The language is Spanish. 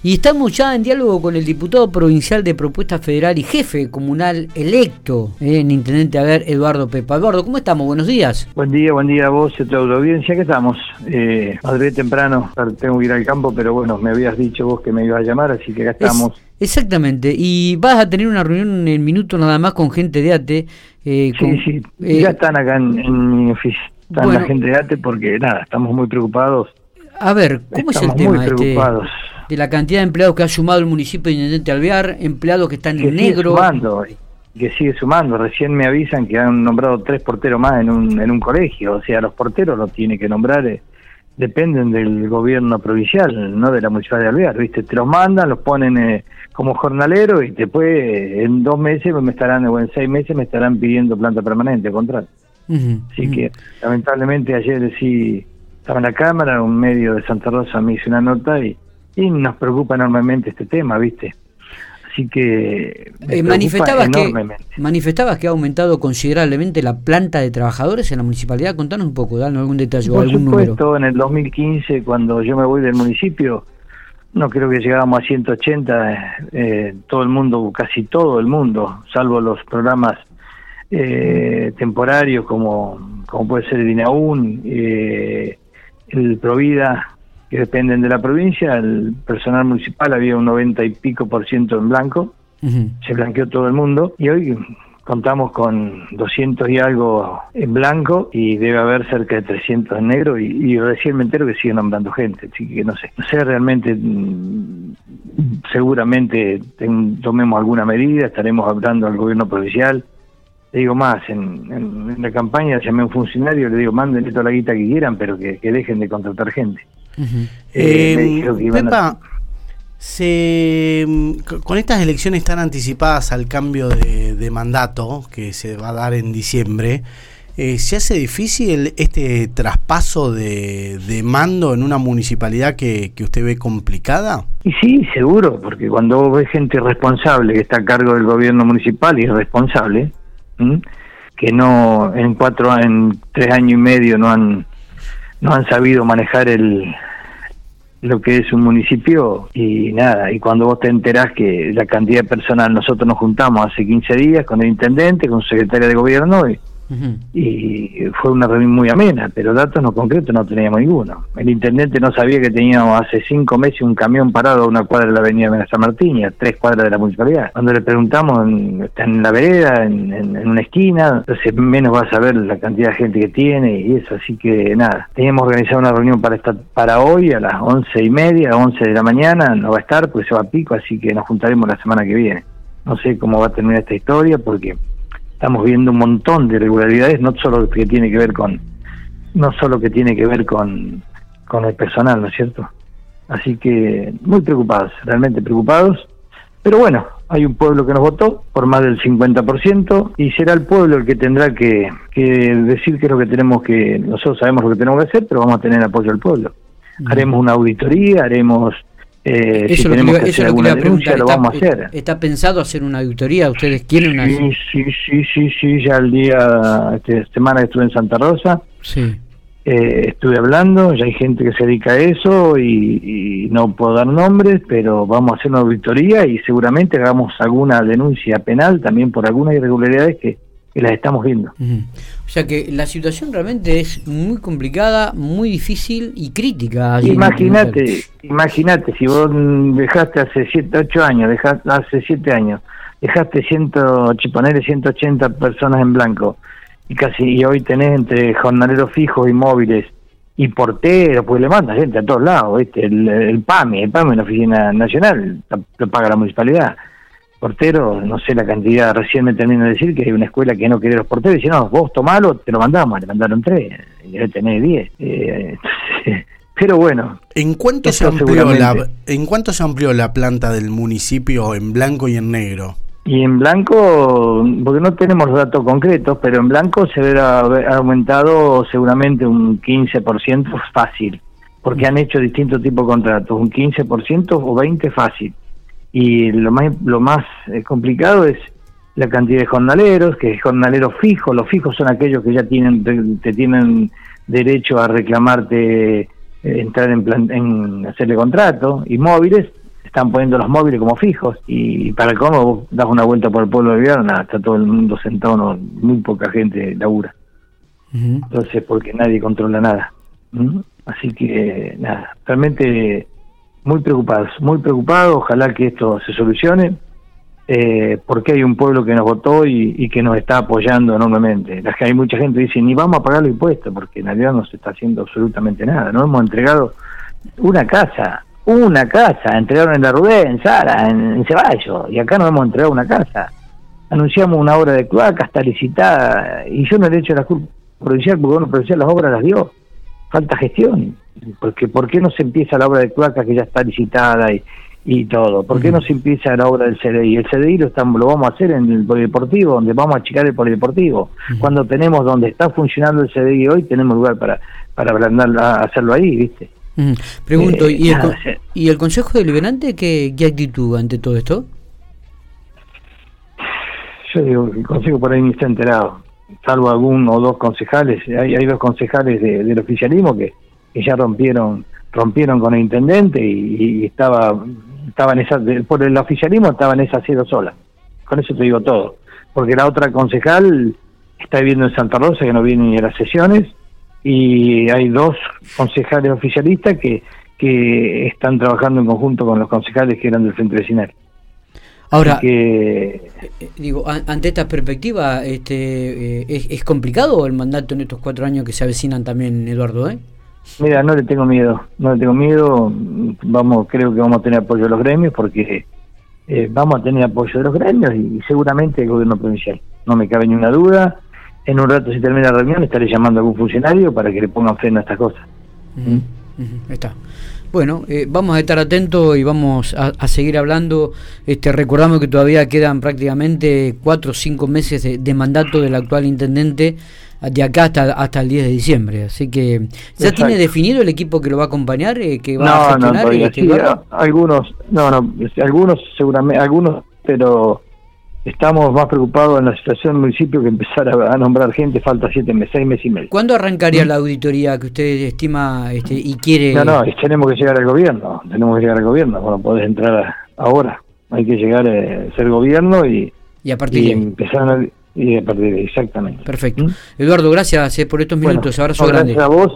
Y estamos ya en diálogo con el diputado provincial de Propuesta Federal y jefe comunal electo eh, en Intendente Aver, Eduardo Pepa. Eduardo, ¿cómo estamos? Buenos días. Buen día, buen día a vos y a toda la audiencia. ¿Qué estamos? Eh, madre temprano, tengo que ir al campo, pero bueno, me habías dicho vos que me ibas a llamar, así que acá estamos. exactamente, y vas a tener una reunión en el minuto nada más con gente de ATE. Eh, sí, sí, eh, ya están acá en, mi oficina, están la gente de ATE porque nada, estamos muy preocupados. A ver, ¿cómo es el tema? Muy este? De la cantidad de empleados que ha sumado el municipio de Intendente Alvear, empleados que están en negro. Sumando, que sigue sumando. Recién me avisan que han nombrado tres porteros más en un, en un colegio. O sea, los porteros los tiene que nombrar, eh, dependen del gobierno provincial, no de la municipalidad de Alvear. ¿viste? Te los mandan, los ponen eh, como jornalero y después eh, en dos meses me estarán, o en seis meses me estarán pidiendo planta permanente, contrato. Así que lamentablemente ayer sí estaba en la Cámara, un medio de Santa Rosa me hizo una nota y y nos preocupa enormemente este tema, ¿viste? Así que eh, manifestabas que manifestabas que ha aumentado considerablemente la planta de trabajadores en la municipalidad. Contanos un poco, danos algún detalle Por algún supuesto, en el 2015 cuando yo me voy del municipio, no creo que llegábamos a 180, eh, todo el mundo, casi todo el mundo, salvo los programas eh, temporarios como, como puede ser el INAUN, eh, el Provida, que dependen de la provincia, el personal municipal había un 90 y pico por ciento en blanco, se blanqueó todo el mundo. Y hoy contamos con 200 y algo en blanco y debe haber cerca de 300 en negro. Y, recién me entero que siguen nombrando gente, así que no sé, no sé realmente, mm, seguramente tomemos alguna medida, estaremos hablando al gobierno provincial, le digo más, en, la campaña llamé a un funcionario, le digo, manden toda la guita que quieran, pero que dejen de contratar gente. Eh, Pepa, se, con estas elecciones tan anticipadas al cambio de, mandato que se va a dar en diciembre, eh, ¿se hace difícil este traspaso de, mando en una municipalidad que, usted ve complicada? Y sí, seguro, porque cuando ve gente responsable que está a cargo del gobierno municipal y responsable, que no en cuatro, en tres años y medio no han no han sabido manejar el, lo que es un municipio y nada, y cuando vos te enterás que la cantidad de personas, nosotros nos juntamos hace 15 días con el intendente, con su secretaria de gobierno y y fue una reunión muy amena, pero datos no concretos no teníamos ninguno. El intendente no sabía que teníamos hace cinco meses un camión parado a una cuadra de la avenida San Martín, a tres cuadras de la municipalidad. Cuando le preguntamos, está en la vereda, en, una esquina, entonces menos va a saber la cantidad de gente que tiene y eso, así que nada. Teníamos organizado una reunión para esta, para hoy a las once y media, once de la mañana, no va a estar porque se va a pico, así que nos juntaremos la semana que viene. No sé cómo va a terminar esta historia porque estamos viendo un montón de irregularidades, no solo que tiene que ver con, no solo que tiene que ver con, con el personal, ¿no es cierto? Así que muy preocupados, realmente preocupados. Pero bueno, hay un pueblo que nos votó por más del 50% y será el pueblo el que tendrá que, que decir qué es lo que tenemos que, nosotros sabemos lo que tenemos que hacer, pero vamos a tener apoyo del pueblo. Haremos una auditoría, haremos eh, eso si tenemos que, hacer alguna denuncia, lo vamos a hacer. ¿Está pensado hacer una auditoría? ¿Ustedes quieren una Sí, sí, sí, sí, sí ya el día, esta semana estuve en Santa Rosa, sí. Eh, estuve hablando, ya hay gente que se dedica a eso y, no puedo dar nombres, pero vamos a hacer una auditoría y seguramente hagamos alguna denuncia penal también por algunas irregularidades que, las estamos viendo. O sea que la situación realmente es muy complicada, muy difícil y crítica. Imagínate, imagínate, si vos dejaste hace 7, 8 años, dejaste, hace 7 años, dejaste 100, 180 personas en blanco y casi y hoy tenés entre jornaleros fijos y móviles y porteros, pues le manda gente a todos lados, ¿viste? El, el PAMI, el PAMI, la Oficina Nacional, lo paga la municipalidad portero, no sé la cantidad, recién me termino de decir que hay una escuela que no quiere los porteros, y dice, no, vos tomalo, te lo mandamos, le mandaron tres, debe tener diez. Eh, pero bueno. ¿En cuánto, se amplió la, ¿En cuánto se amplió la planta del municipio en blanco y en negro? Y en blanco, porque no tenemos datos concretos, pero en blanco se verá aumentado seguramente un 15% fácil, porque han hecho distintos tipos de contratos, un 15% o 20% fácil y lo más lo más eh, complicado es la cantidad de jornaleros, que es jornaleros fijos, los fijos son aquellos que ya tienen te, tienen derecho a reclamarte eh, entrar en, plan, en hacerle contrato, y móviles están poniendo los móviles como fijos y para el cómo vos das una vuelta por el pueblo de Vierna, está todo el mundo sentado, no, muy poca gente labura. Entonces, porque nadie controla nada. Así que, nada, realmente muy preocupados, muy preocupados, ojalá que esto se solucione, eh, porque hay un pueblo que nos votó y, que nos está apoyando enormemente. Las que hay mucha gente que dice, ni vamos a pagar los impuestos, porque en realidad no se está haciendo absolutamente nada. No hemos entregado una casa, una casa, entregaron en la Rudé, en Sara, en, Ceballos, y acá no hemos entregado una casa. Anunciamos una obra de cloaca, está licitada, y yo no le he hecho la culpa provincial, porque bueno, provincial las obras las dio. Falta gestión, porque ¿por qué no se empieza la obra de cloaca que ya está licitada y, y todo? ¿Por qué no se empieza la obra del CDI? El CDI lo, estamos, lo vamos a hacer en el polideportivo, donde vamos a achicar el polideportivo. Cuando tenemos donde está funcionando el CDI hoy, tenemos lugar para, para hacerlo ahí, ¿viste? Pregunto, eh, ¿y, el, ¿y, el, Consejo Deliberante qué, qué actitud ante todo esto? Yo digo, el Consejo por ahí ni está enterado, salvo algún o dos concejales, hay, hay dos concejales del oficialismo que, ya rompieron rompieron con el intendente y, estaba estaba en esa, por el oficialismo estaba en esa cero sola. Con eso te digo todo. Porque la otra concejal está viviendo en Santa Rosa, que no viene ni a las sesiones, y hay dos concejales oficialistas que, que están trabajando en conjunto con los concejales que eran del Frente Vecinal. Ahora, que, eh, digo, ante esta perspectiva, este, eh, ¿es, complicado el mandato en estos cuatro años que se avecinan también, Eduardo? ¿eh? Mira, no le tengo miedo, no le tengo miedo. Vamos, creo que vamos a tener apoyo de los gremios porque eh, vamos a tener apoyo de los gremios y, seguramente el gobierno provincial. No me cabe ni una duda. En un rato, si termina la reunión, estaré llamando a algún funcionario para que le pongan freno a estas cosas. Está. Bueno, eh, vamos a estar atentos y vamos a, seguir hablando. Este, recordamos que todavía quedan prácticamente cuatro o cinco meses de, mandato del actual intendente de acá hasta, hasta el 10 de diciembre. Así que, ¿ya tiene definido el equipo que lo va a acompañar? Eh, que va a gestionar, no, este, algunos, no, no, algunos seguramente, algunos, pero estamos más preocupados en la situación del municipio que empezar a, nombrar gente, falta siete meses, seis meses y medio. ¿Cuándo arrancaría ¿Mm? la auditoría que usted estima este, y quiere? No, no, tenemos que llegar al gobierno, tenemos que llegar al gobierno, bueno, podés entrar ahora, hay que llegar a eh, ser gobierno y, y a partir de empezar a, y a partir de exactamente. Perfecto. ¿Mm? Eduardo, gracias eh, por estos minutos, abrazo grande. Gracias a vos